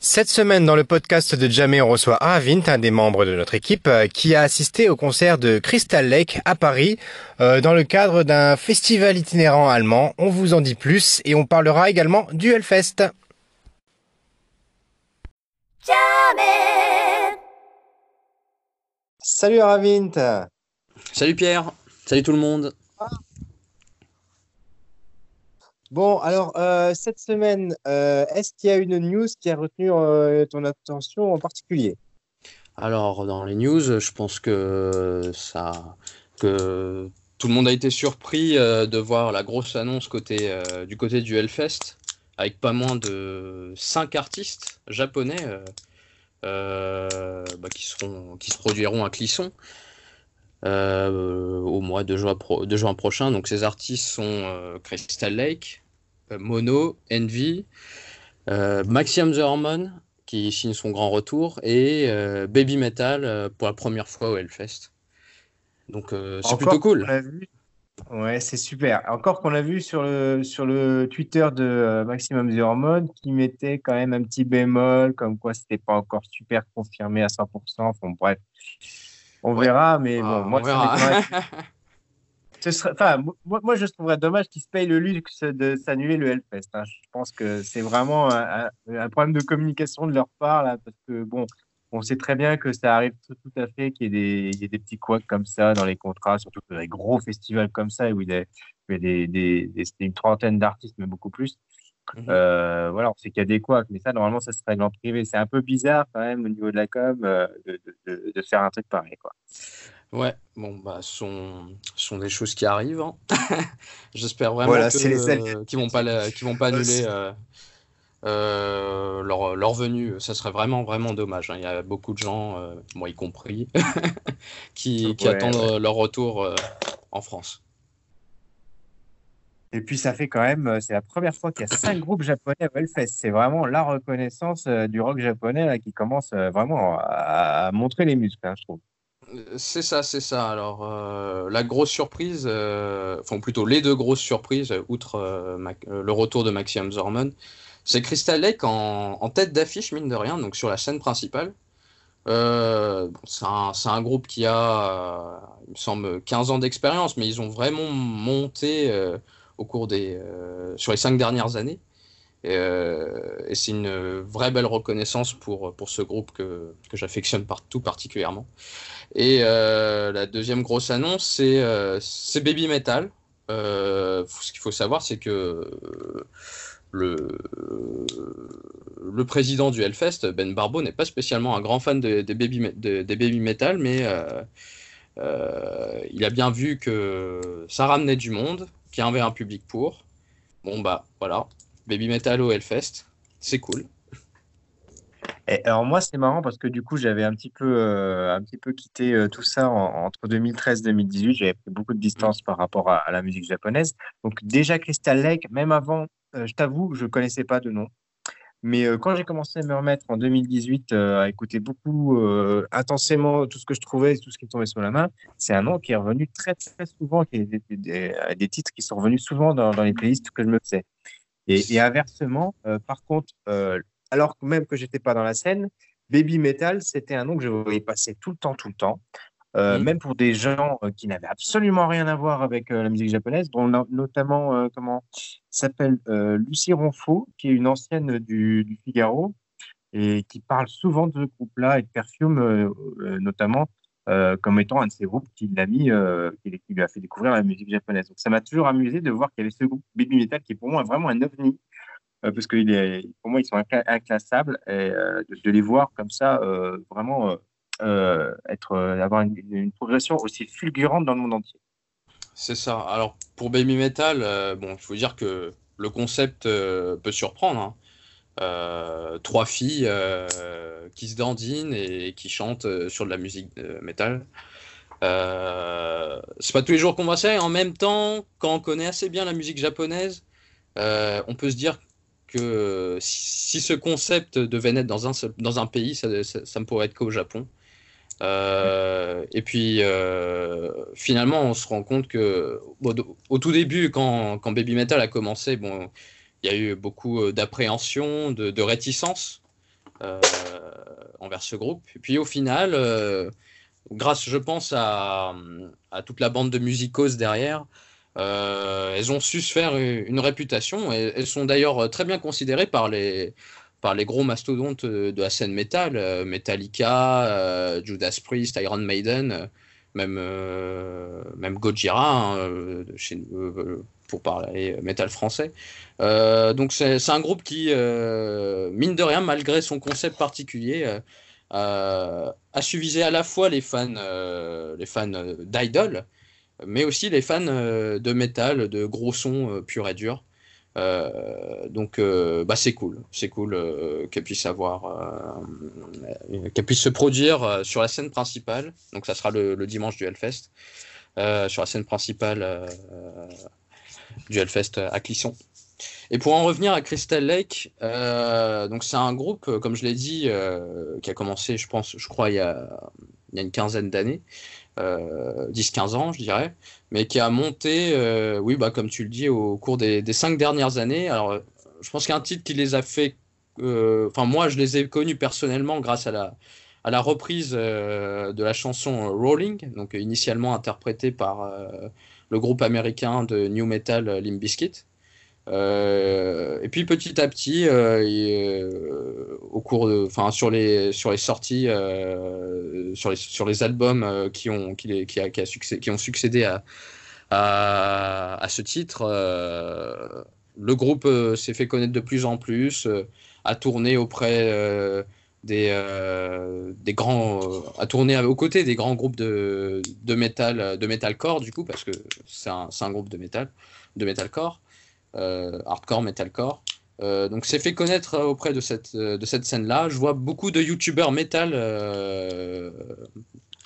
Cette semaine, dans le podcast de Jamé, on reçoit Ravint, un des membres de notre équipe, euh, qui a assisté au concert de Crystal Lake à Paris, euh, dans le cadre d'un festival itinérant allemand. On vous en dit plus et on parlera également du Hellfest. Salut Ravint Salut Pierre Salut tout le monde Bon, alors, euh, cette semaine, euh, est-ce qu'il y a une news qui a retenu euh, ton attention en particulier? Alors, dans les news, je pense que ça, que tout le monde a été surpris de voir la grosse annonce côté, du côté du Hellfest, avec pas moins de 5 artistes japonais bah, qui, seront, qui se produiront à Clisson. Au mois de juin, de juin, prochain. Donc ces artistes sont Crystal Lake, Mono, Envy, Maximum The Hormone qui signe son grand retour et Baby Metal pour la première fois au Hellfest. Donc c'est plutôt cool. Ouais, c'est super. Encore qu'on a vu sur le, sur le Twitter de Maximum The Hormone qui mettait quand même un petit bémol, comme quoi c'était pas encore super confirmé à 100%. Enfin, bref, on verra, mais bon, moi, Ce serait, enfin, moi, moi, je trouverais dommage qu'ils se payent le luxe de s'annuler le Hellfest. Hein. Je pense que c'est vraiment un, problème de communication de leur part, là, parce que bon, on sait très bien que ça arrive tout, à fait qu'il y, ait des petits couacs comme ça dans les contrats, surtout dans les gros festivals comme ça, où il y a, des, des, une trentaine d'artistes, mais beaucoup plus. Mhm. Euh, voilà, on sait qu'il y a des couacs, mais ça, normalement, ça se règle en privé. C'est un peu bizarre quand même au niveau de la com euh, de, faire un truc pareil. Quoi. Ouais, bon, bah, ce sont, sont des choses qui arrivent. Hein. J'espère vraiment qu'ils ne vont, pas, vont pas annuler euh, leur, leur, venue. Ça serait vraiment, vraiment dommage. Hein. Il y a beaucoup de gens, moi y compris, qui, attendent leur retour en France. Et puis, ça fait quand même, euh, c'est la première fois qu'il y a cinq groupes japonais à Hellfest. C'est vraiment la reconnaissance euh, du rock japonais là, qui commence euh, vraiment à, montrer les muscles, hein, je trouve. C'est ça, c'est ça. Alors, la grosse surprise, enfin plutôt les deux grosses surprises, outre le retour de Maxime Zorman, c'est Crystal Lake en, tête d'affiche, mine de rien, donc sur la scène principale. c'est un, groupe qui a, il me semble, 15 ans d'expérience, mais ils ont vraiment monté au cours des, euh, sur les cinq dernières années. Euh, et, c'est une vraie belle reconnaissance pour, ce groupe que, que j'affectionne partout particulièrement. Et euh, la deuxième grosse annonce, c'est Baby Metal. ce qu'il faut savoir, c'est que le, le président du Hellfest, Ben Barbo, n'est pas spécialement un grand fan des baby, baby metal, mais il a bien vu que ça ramenait du monde qui avait un public pour. Bon, bah voilà, Baby Metal au Hellfest, c'est cool. Et alors moi c'est marrant parce que du coup j'avais un petit peu euh, un petit peu quitté euh, tout ça entre 2013 et 2018 j'avais pris beaucoup de distance par rapport à, la musique japonaise. Donc déjà Crystal Lake même avant euh, je t'avoue je connaissais pas de nom. Mais quand j'ai commencé à me remettre en 2018 euh, à écouter beaucoup intensément tout ce que je trouvais, tout ce qui me tombait sur la main, c'est un nom qui est revenu très très souvent, qui est des, des, titres qui sont revenus souvent dans, dans les playlists que je me faisais. Et, et inversement, par contre, alors même que j'étais pas dans la scène, Baby Metal, c'était un nom que je voyais passer tout le temps, tout le temps. Euh, mmh. même pour des gens euh, qui n'avaient absolument rien à voir avec euh, la musique japonaise, dont notamment comment s'appelle Lucie Ronfaux, qui est une ancienne du, Figaro et qui parle souvent de ce groupe-là et de Perfume notamment comme étant un de ces groupes qui l'a mis, qui, lui a fait découvrir la musique japonaise. Donc ça m'a toujours amusé de voir qu'il y avait ce groupe Baby Metal qui est pour moi vraiment un ovni. Parce que pour moi, ils sont inclassables et de, les voir comme ça, vraiment euh, être, euh, avoir une, progression aussi fulgurante dans le monde entier. C'est ça. Alors pour Baby Metal, euh, bon, il faut dire que le concept peut surprendre. Hein. trois filles qui se dandinent et, qui chantent sur de la musique métal. c'est pas tous les jours qu'on voit ça. Et en même temps, quand on connaît assez bien la musique japonaise, on peut se dire que si, ce concept devait naître dans un, dans un pays, ça, ça, ça ne pourrait être qu'au Japon. Euh, et puis euh, finalement, on se rend compte que au tout début, quand, quand, Baby Metal a commencé, bon, il y a eu beaucoup euh, d'appréhension, de, de, réticence. envers ce groupe. Et puis au final, grâce, je pense, à, toute la bande de musicos derrière, elles ont su se faire une réputation. Et elles sont d'ailleurs très bien considérées par les, gros mastodontes de la scène metal, Metallica, Judas Priest, Iron Maiden même, euh, même Gojira, hein, euh, euh, pour parler métal français. donc c'est un groupe qui, mine de rien, malgré son concept particulier, a su viser à la fois les fans, les fans d'idol, mais aussi les fans de métal, de gros sons purs et durs. Euh, donc, euh, bah, c'est cool. C'est cool euh, qu'elle puisse avoir, qu'elle puisse se produire sur la scène principale. Donc, ça sera le, dimanche du Hellfest, sur la scène principale du Hellfest à Clisson. Et pour en revenir à Crystal Lake, donc c'est un groupe, comme je l'ai dit, qui a commencé, je pense, je crois, il y a, il y a une quinzaine d'années, 10-15 ans, je dirais mais qui a monté, euh, oui, bah, comme tu le dis, au cours des, cinq dernières années. Alors, je pense qu'un titre qui les a fait. Euh, enfin, moi, je les ai connus personnellement grâce à la, à la reprise euh, de la chanson Rolling, donc initialement interprétée par le groupe américain de new metal Limp Bizkit. Et puis petit à petit, au cours de, enfin sur les sur les sorties, sur les sur les albums qui ont qui, qui, a, qui, a qui ont succédé à à, ce titre, le groupe s'est fait connaître de plus en plus, a tourné auprès des, des grands, a tourné aux côtés des grands groupes de, de de metalcore du coup, parce que c'est un, un, groupe de metal, de metalcore. Euh, hardcore, metalcore. Euh, donc c'est fait connaître auprès de cette, de cette scène-là. Je vois beaucoup de youtubeurs metal euh,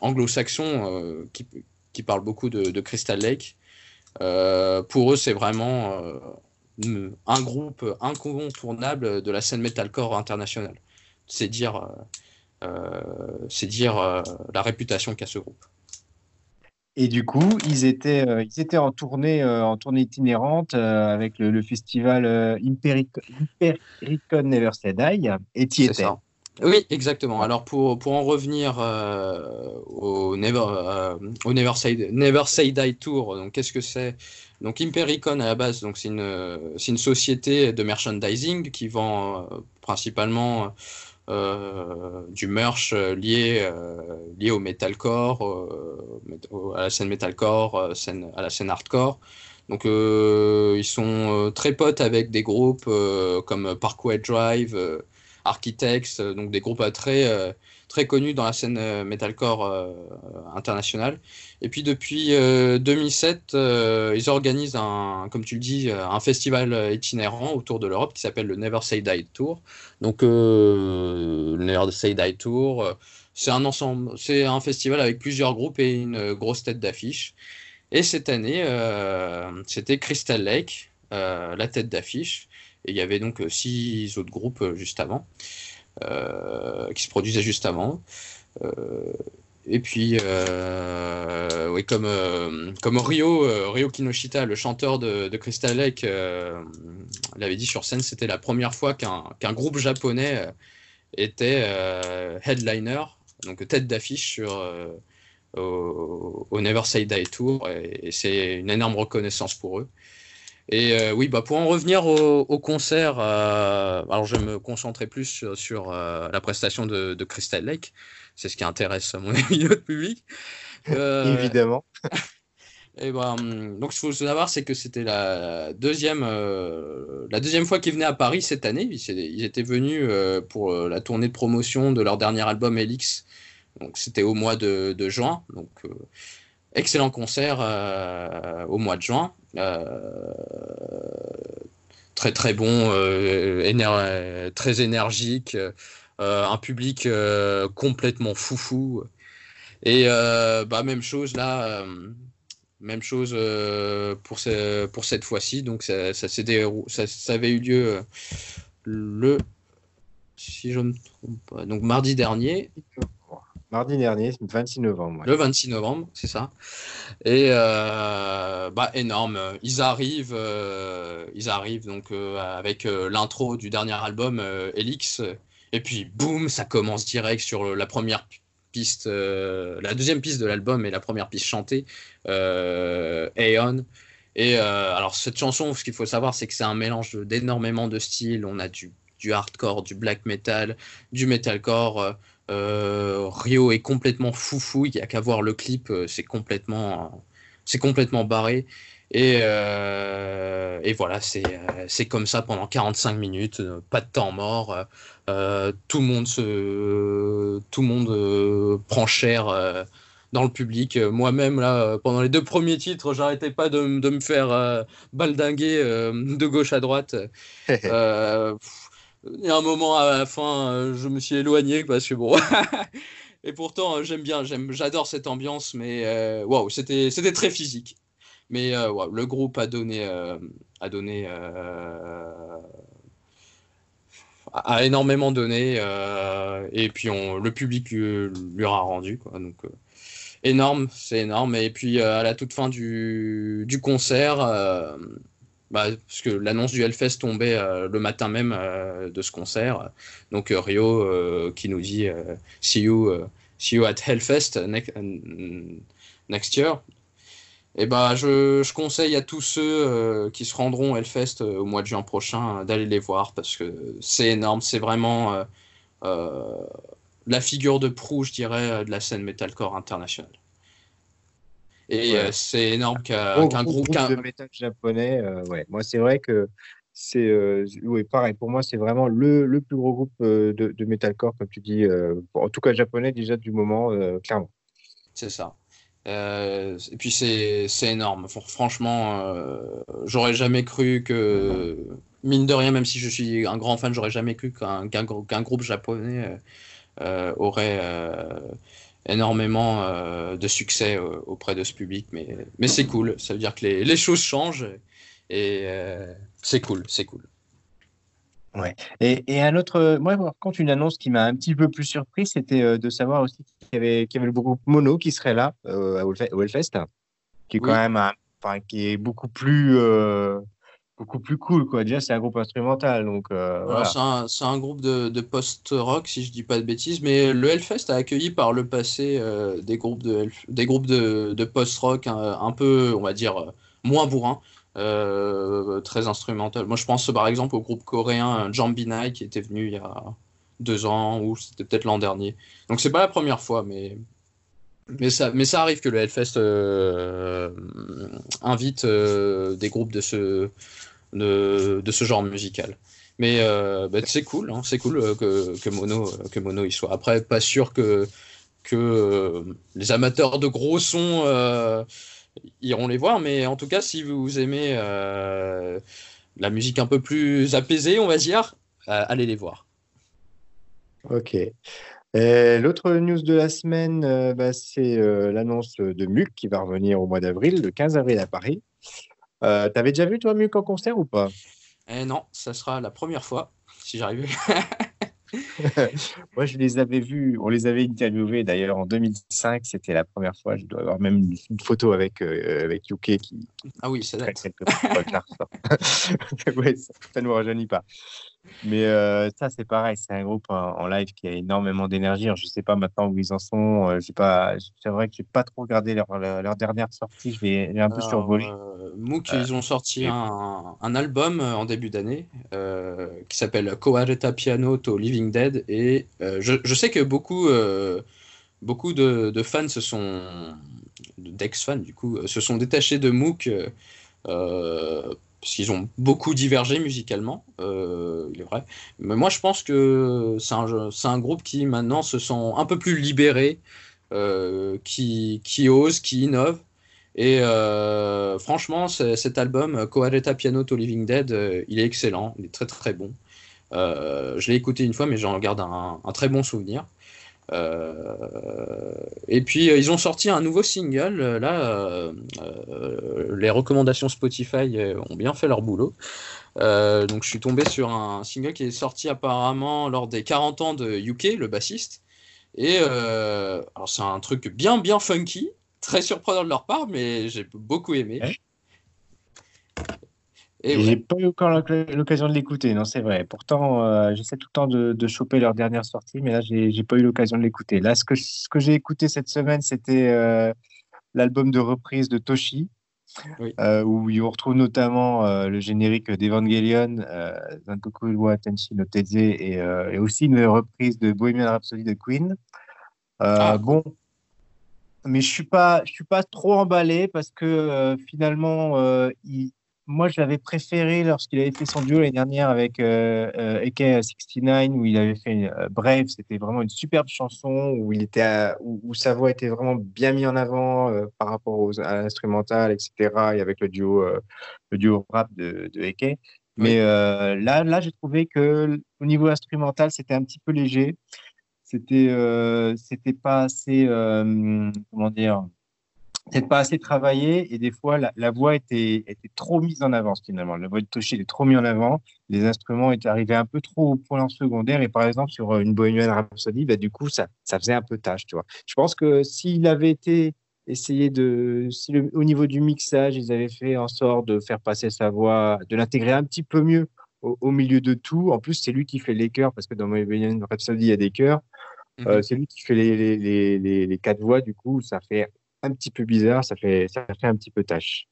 anglo-saxons qui, qui, parlent beaucoup de, Crystal Lake. pour eux, c'est vraiment un groupe incontournable de la scène metalcore internationale. C'est dire, c'est dire la réputation qu'a ce groupe. Et du coup, ils étaient, euh, ils étaient en tournée, euh, en tournée itinérante euh, avec le, festival Impericon, Never Say Die. Et tu étais. Oui, exactement. Alors pour, pour en revenir au, Never, au Never, Say, Never Say Die Tour, donc qu'est-ce que c'est? Donc Impericon à la base, donc c'est une, c'est une société de merchandising qui vend principalement du merch euh, lié, euh, lié au metalcore, à la scène metalcore, scène, à la scène hardcore. Donc ils sont très potes avec des groupes comme Parkway Drive, Architects, donc des groupes très très connu dans la scène euh, metalcore euh, internationale. Et puis depuis 2007, euh, ils organisent un, comme tu le dis, un festival itinérant autour de l'Europe qui s'appelle le Never Say Die Tour. Donc le Never Say Die Tour, c'est un ensemble, c'est un festival avec plusieurs groupes et une grosse tête d'affiche. Et cette année, c'était Crystal Lake, la tête d'affiche. Et il y avait donc six autres groupes juste avant. Euh, qui se produisait juste avant. Euh, et puis, euh, oui, comme, comme Rio, Rio Kinoshita, le chanteur de, Crystal Lake, l'avait dit sur scène, c'était la première fois qu'un groupe japonais était headliner, donc tête d'affiche sur au, Never Say Die Tour, et c'est une énorme reconnaissance pour eux. Et euh, oui, bah pour en revenir au, concert, euh, alors je vais me concentrer plus sur, euh, la prestation de, Crystal Lake. C'est ce qui intéresse mon ami le public. Évidemment. Et ben, donc, ce qu'il faut savoir, c'est que c'était la deuxième, la deuxième fois qu'ils venaient à Paris cette année. Ils, étaient venus pour la tournée de promotion de leur dernier album Elix. Donc, c'était au mois de, de juin. Donc, excellent concert au mois de juin. Euh, très très bon, euh, très énergique, euh, un public complètement foufou. Et bah, même chose là, même chose pour, cette fois-ci. Donc ça, ça, ça, avait eu lieu le, si je me trompe pas, donc mardi dernier. Mardi dernier, 26 novembre. Le 26 novembre, c'est ça. Et euh, bah, énorme. Ils arrivent, euh, ils arrivent donc euh, avec l'intro du dernier album, Elix. Et puis, boum, ça commence direct sur la première piste, la deuxième piste de l'album et la première piste chantée, Aeon. Et alors, cette chanson, ce qu'il faut savoir, c'est que c'est un mélange d'énormément de styles. On a du, du, hardcore, du black metal, du metalcore. Euh, Rio est complètement foufou, il n'y a qu'à voir le clip, euh, c'est complètement, c'est complètement barré. Et, euh, et voilà, c'est comme ça pendant 45 minutes, pas de temps mort. tout le monde, se, tout le monde prend cher dans le public. Moi-même, là, pendant les deux premiers titres, j'arrêtais pas de, de, me faire baldinguer de gauche à droite. Il y a un moment à la fin, euh, je me suis éloigné parce que bon. Et pourtant, euh, j'aime bien, j'adore cette ambiance, mais euh, waouh, c'était, c'était très physique. Mais le groupe a donné, a donné, a énormément donné, et puis on, le public lui, lui aura rendu, quoi. Donc énorme, c'est énorme. Et puis à la toute fin du, du concert, bah, parce que l'annonce du Hellfest tombait euh, le matin même euh, de ce concert. Donc euh, Rio qui nous dit see you, see you at Hellfest next year. Et bah, je, je, conseille à tous ceux qui se rendront Hellfest au mois de juin prochain d'aller les voir parce que c'est énorme, c'est vraiment la figure de proue, je dirais, de la scène metalcore internationale. Et euh, c'est énorme qu'un groupe, de métal japonais. Euh, ouais, moi c'est vrai que c'est euh, oui, pareil. Pour moi, c'est vraiment le, le, plus gros groupe de, de metalcore, comme tu dis. en tout cas, japonais déjà du moment, clairement. C'est ça. et puis c'est énorme. Franchement, j'aurais jamais cru que, mine de rien, même si je suis un grand fan, j'aurais jamais cru qu'un groupe japonais aurait énormément euh, de succès euh, auprès de ce public, mais, mais c'est cool. Ça veut dire que les, les choses changent et euh, c'est cool, c'est cool. Ouais. Et, et, un autre, moi, par contre, une annonce qui m'a un petit peu plus surpris, c'était de savoir aussi qu'il y avait, qu'il y avait le groupe Mono qui serait là au Hellfest, qui est quand même, enfin, qui est beaucoup plus beaucoup plus cool. Quoi. Déjà, c'est un groupe instrumental. Donc, euh, c'est, un, groupe de, post-rock, si je dis pas de bêtises, mais le Hellfest a accueilli par le passé euh, des groupes de, des groupes de, post-rock un, peu, on va dire, euh, moins bourrins. très instrumental. Moi, je pense par exemple au groupe coréen Jambinai qui était venu il y a deux ans ou c'était peut-être l'an dernier. Donc, c'est pas la première fois, mais mais ça, mais ça arrive que le Hellfest invite des groupes de ce, de, ce genre musical. Mais euh, bah, c'est cool, hein, c'est cool euh, que, que, Mono, euh, que Mono y soit. Après, pas sûr que, que les amateurs de gros sons iront les voir, mais en tout cas, si vous aimez la musique un peu plus apaisée, on va dire, allez les voir. Ok. L'autre news de la semaine, bah, c'est l'annonce de MUC qui va revenir au mois d'avril, le 15 avril à Paris. Euh, T'avais déjà vu toi Muc en concert ou pas? Eh Non, ça sera la première fois si j'arrive. Moi, je les avais vus, on les avait interviewés d'ailleurs en 2005, c'était la première fois. Je dois avoir même une photo avec, euh, avec Yuke qui. Ah oui, ça date. ouais, ça ne nous rajeunit pas. Mais euh, ça, c'est pareil, c'est un groupe en, live qui a énormément d'énergie. Je ne sais pas maintenant où ils en sont. Euh, pas, c'est vrai que je n'ai pas trop regardé leur, leur, dernière sortie. Je vais, un peu survolé. Euh, Mook, ils ont sorti un, un, album en début d'année qui s'appelle Coareta Piano to Living Dead. Et je, je, sais que beaucoup, beaucoup de, de, fans se sont, d'ex-fans du coup, se sont détachés de Mook parce qu'ils ont beaucoup divergé musicalement, euh, il est vrai. Mais moi, je pense que c'est un, groupe qui maintenant se sent un peu plus libéré, euh, qui, ose, qui innove. Et euh, franchement, cet album, Coareta Piano to Living Dead, il est excellent, il est très très bon. je l'ai écouté une fois, mais j'en garde un, très bon souvenir. Euh, et puis euh, ils ont sorti un nouveau single. Euh, là, les recommandations Spotify ont bien fait leur boulot. donc je suis tombé sur un single qui est sorti apparemment lors des 40 ans de UK, le bassiste. Et alors c'est un truc bien bien funky, très surprenant de leur part, mais j'ai beaucoup aimé. Et j'ai pas eu encore l'occasion de l'écouter, non, c'est vrai. Pourtant, euh, j'essaie tout le temps de, de, choper leur dernière sortie, mais là, j'ai pas eu l'occasion de l'écouter. Là, ce que, ce que j'ai écouté cette semaine, c'était euh, l'album de reprise de Toshi, euh, où on retrouve notamment le générique d'Evangelion, Zantoku wa Tenshi no Teze, et, et, aussi une reprise de Bohemian Rhapsody de Queen. Ah. Bon, mais je suis pas, je suis pas trop emballé parce que finalement, il moi, je l'avais préféré lorsqu'il avait fait son duo l'année dernière avec euh, euh, AK69, où il avait fait euh, Brave. C'était vraiment une superbe chanson où, il était où, sa voix était vraiment bien mise en avant euh, par rapport aux, à l'instrumental, etc. Et avec le duo, le duo rap de, de AK. Mais là, là j'ai trouvé que au niveau instrumental, c'était un petit peu léger. C'était c'était pas assez, comment dire, peut-être pas assez travaillé et des fois la, voix était, était trop mise en avant finalement. La voix de Toshi était trop mise en avant, les instruments étaient arrivés un peu trop au point secondaire et par exemple sur euh, une Bohemian Rhapsody, bah, du coup ça, ça faisait un peu tâche. Tu vois. Je pense que s'il avait été essayé de, si au niveau du mixage, ils avaient fait en sorte de faire passer sa voix, de l'intégrer un petit peu mieux au, milieu de tout. En plus, c'est lui qui fait les chœurs parce que dans Bohemian Rhapsody, il y a des chœurs. Mhm. Euh, c'est lui qui fait les, les, les, les, quatre voix, du coup, ça fait un petit peu bizarre, ça fait, ça fait un petit peu tâche.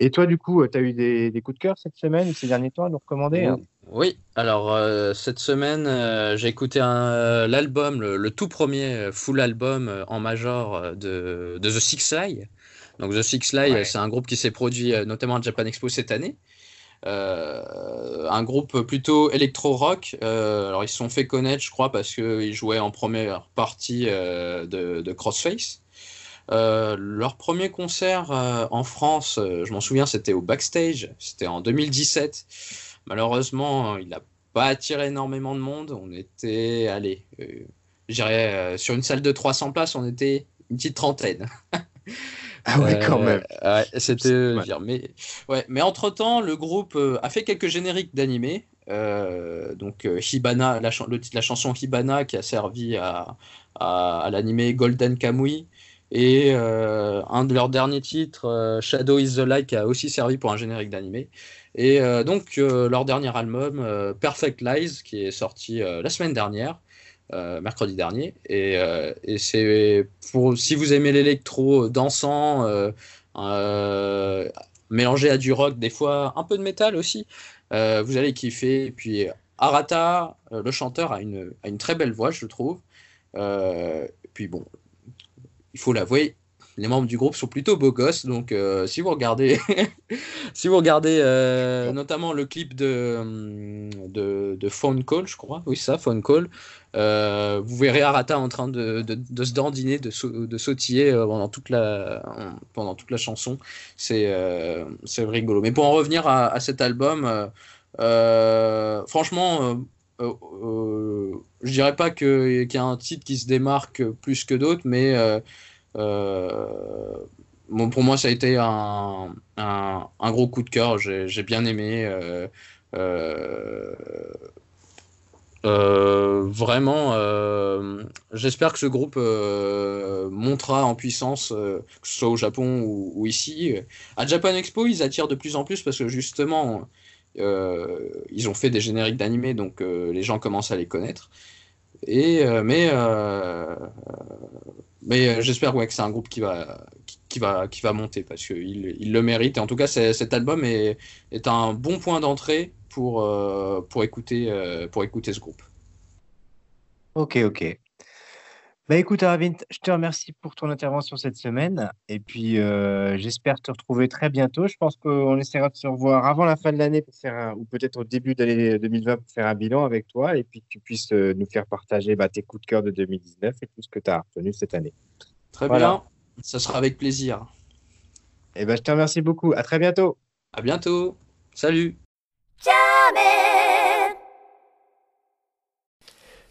Et toi, du coup, tu as eu des, des, coups de cœur cette semaine ou ces derniers temps à nous recommander hein? Oui, alors euh, cette semaine, euh, j'ai écouté euh, l'album, le, tout premier full album en major de, de The Six Lie. Donc The Six Lie, c'est un groupe qui s'est produit notamment à Japan Expo cette année. un groupe plutôt électro-rock. alors ils se sont fait connaître, je crois, parce qu'ils jouaient en première partie de, de Crossface. Euh, leur premier concert euh, en France, euh, je m'en souviens, c'était au Backstage, c'était en 2017. Malheureusement, il n'a pas attiré énormément de monde. On était, allez, je dirais, sur une salle de 300 places, on était une petite trentaine. Ah ouais, quand même. c'était dire. Mais, ouais, mais entre-temps, le groupe a fait quelques génériques d'animés. donc Hibana, la, le, la, chanson Hibana qui a servi à, à, à l'animé Golden Kamui. Et euh, un de leurs derniers titres, euh, Shadow is the Light, a aussi servi pour un générique d'animé. Et euh, donc leur dernier album, Perfect Lies, qui est sorti la semaine dernière, mercredi dernier. Et, c'est pour si vous aimez l'électro dansant, mélangé à du rock, des fois un peu de métal aussi, vous allez kiffer. Et puis Arata, le chanteur, a une, très belle voix, je trouve. puis bon, il faut l'avouer, les membres du groupe sont plutôt beaux gosses. Donc, euh, si vous regardez, si vous regardez euh, notamment le clip de, hum, de, de, Phone Call, je crois, oui, ça, Phone Call, euh, vous verrez Arata en train de, de, de se dandiner, de, de sautiller pendant toute la, pendant toute la chanson. C'est c'est rigolo. Mais pour en revenir à, à cet album, franchement, euh, je dirais pas qu'il y a un titre qui se démarque plus que d'autres, mais euh, euh, pour moi, ça a été un, gros coup de cœur. J'ai bien aimé. vraiment, j'espère que ce groupe montera en puissance, que ce soit au Japon ou, ou, ici. À Japan Expo, ils attirent de plus en plus parce que justement, euh, ils ont fait des génériques d'animés, donc euh, les gens commencent à les connaître. Et, euh, mais mais j'espère ouais, que c'est un groupe qui va, qui, va, qui va monter parce qu'il il le mérite. Et en tout cas, cet album est, est un bon point d'entrée pour, pour, écouter, pour écouter ce groupe. Ok, ok. Bah écoute, Arvind, je te remercie pour ton intervention cette semaine. Et puis, euh, j'espère te retrouver très bientôt. Je pense qu'on essaiera de se revoir avant la fin de l'année pour faire ou peut-être au début de l'année 2020 pour faire un bilan avec toi et puis que tu puisses euh, nous faire partager bah, tes coups de cœur de 2019 et tout ce que tu as retenu cette année. Très bien. Ça sera avec plaisir. Et ben, je te remercie beaucoup. À très bientôt. À bientôt. Salut.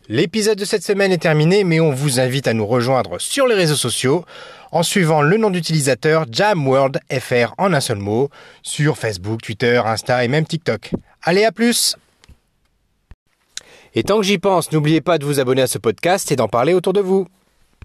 L'épisode de cette semaine est terminé, mais on vous invite à nous rejoindre sur les réseaux sociaux en suivant le nom d'utilisateur JamWorldFR en un seul mot sur Facebook, Twitter, Insta et même TikTok. Allez, à plus Et tant que j'y pense, n'oubliez pas de vous abonner à ce podcast et d'en parler autour de vous.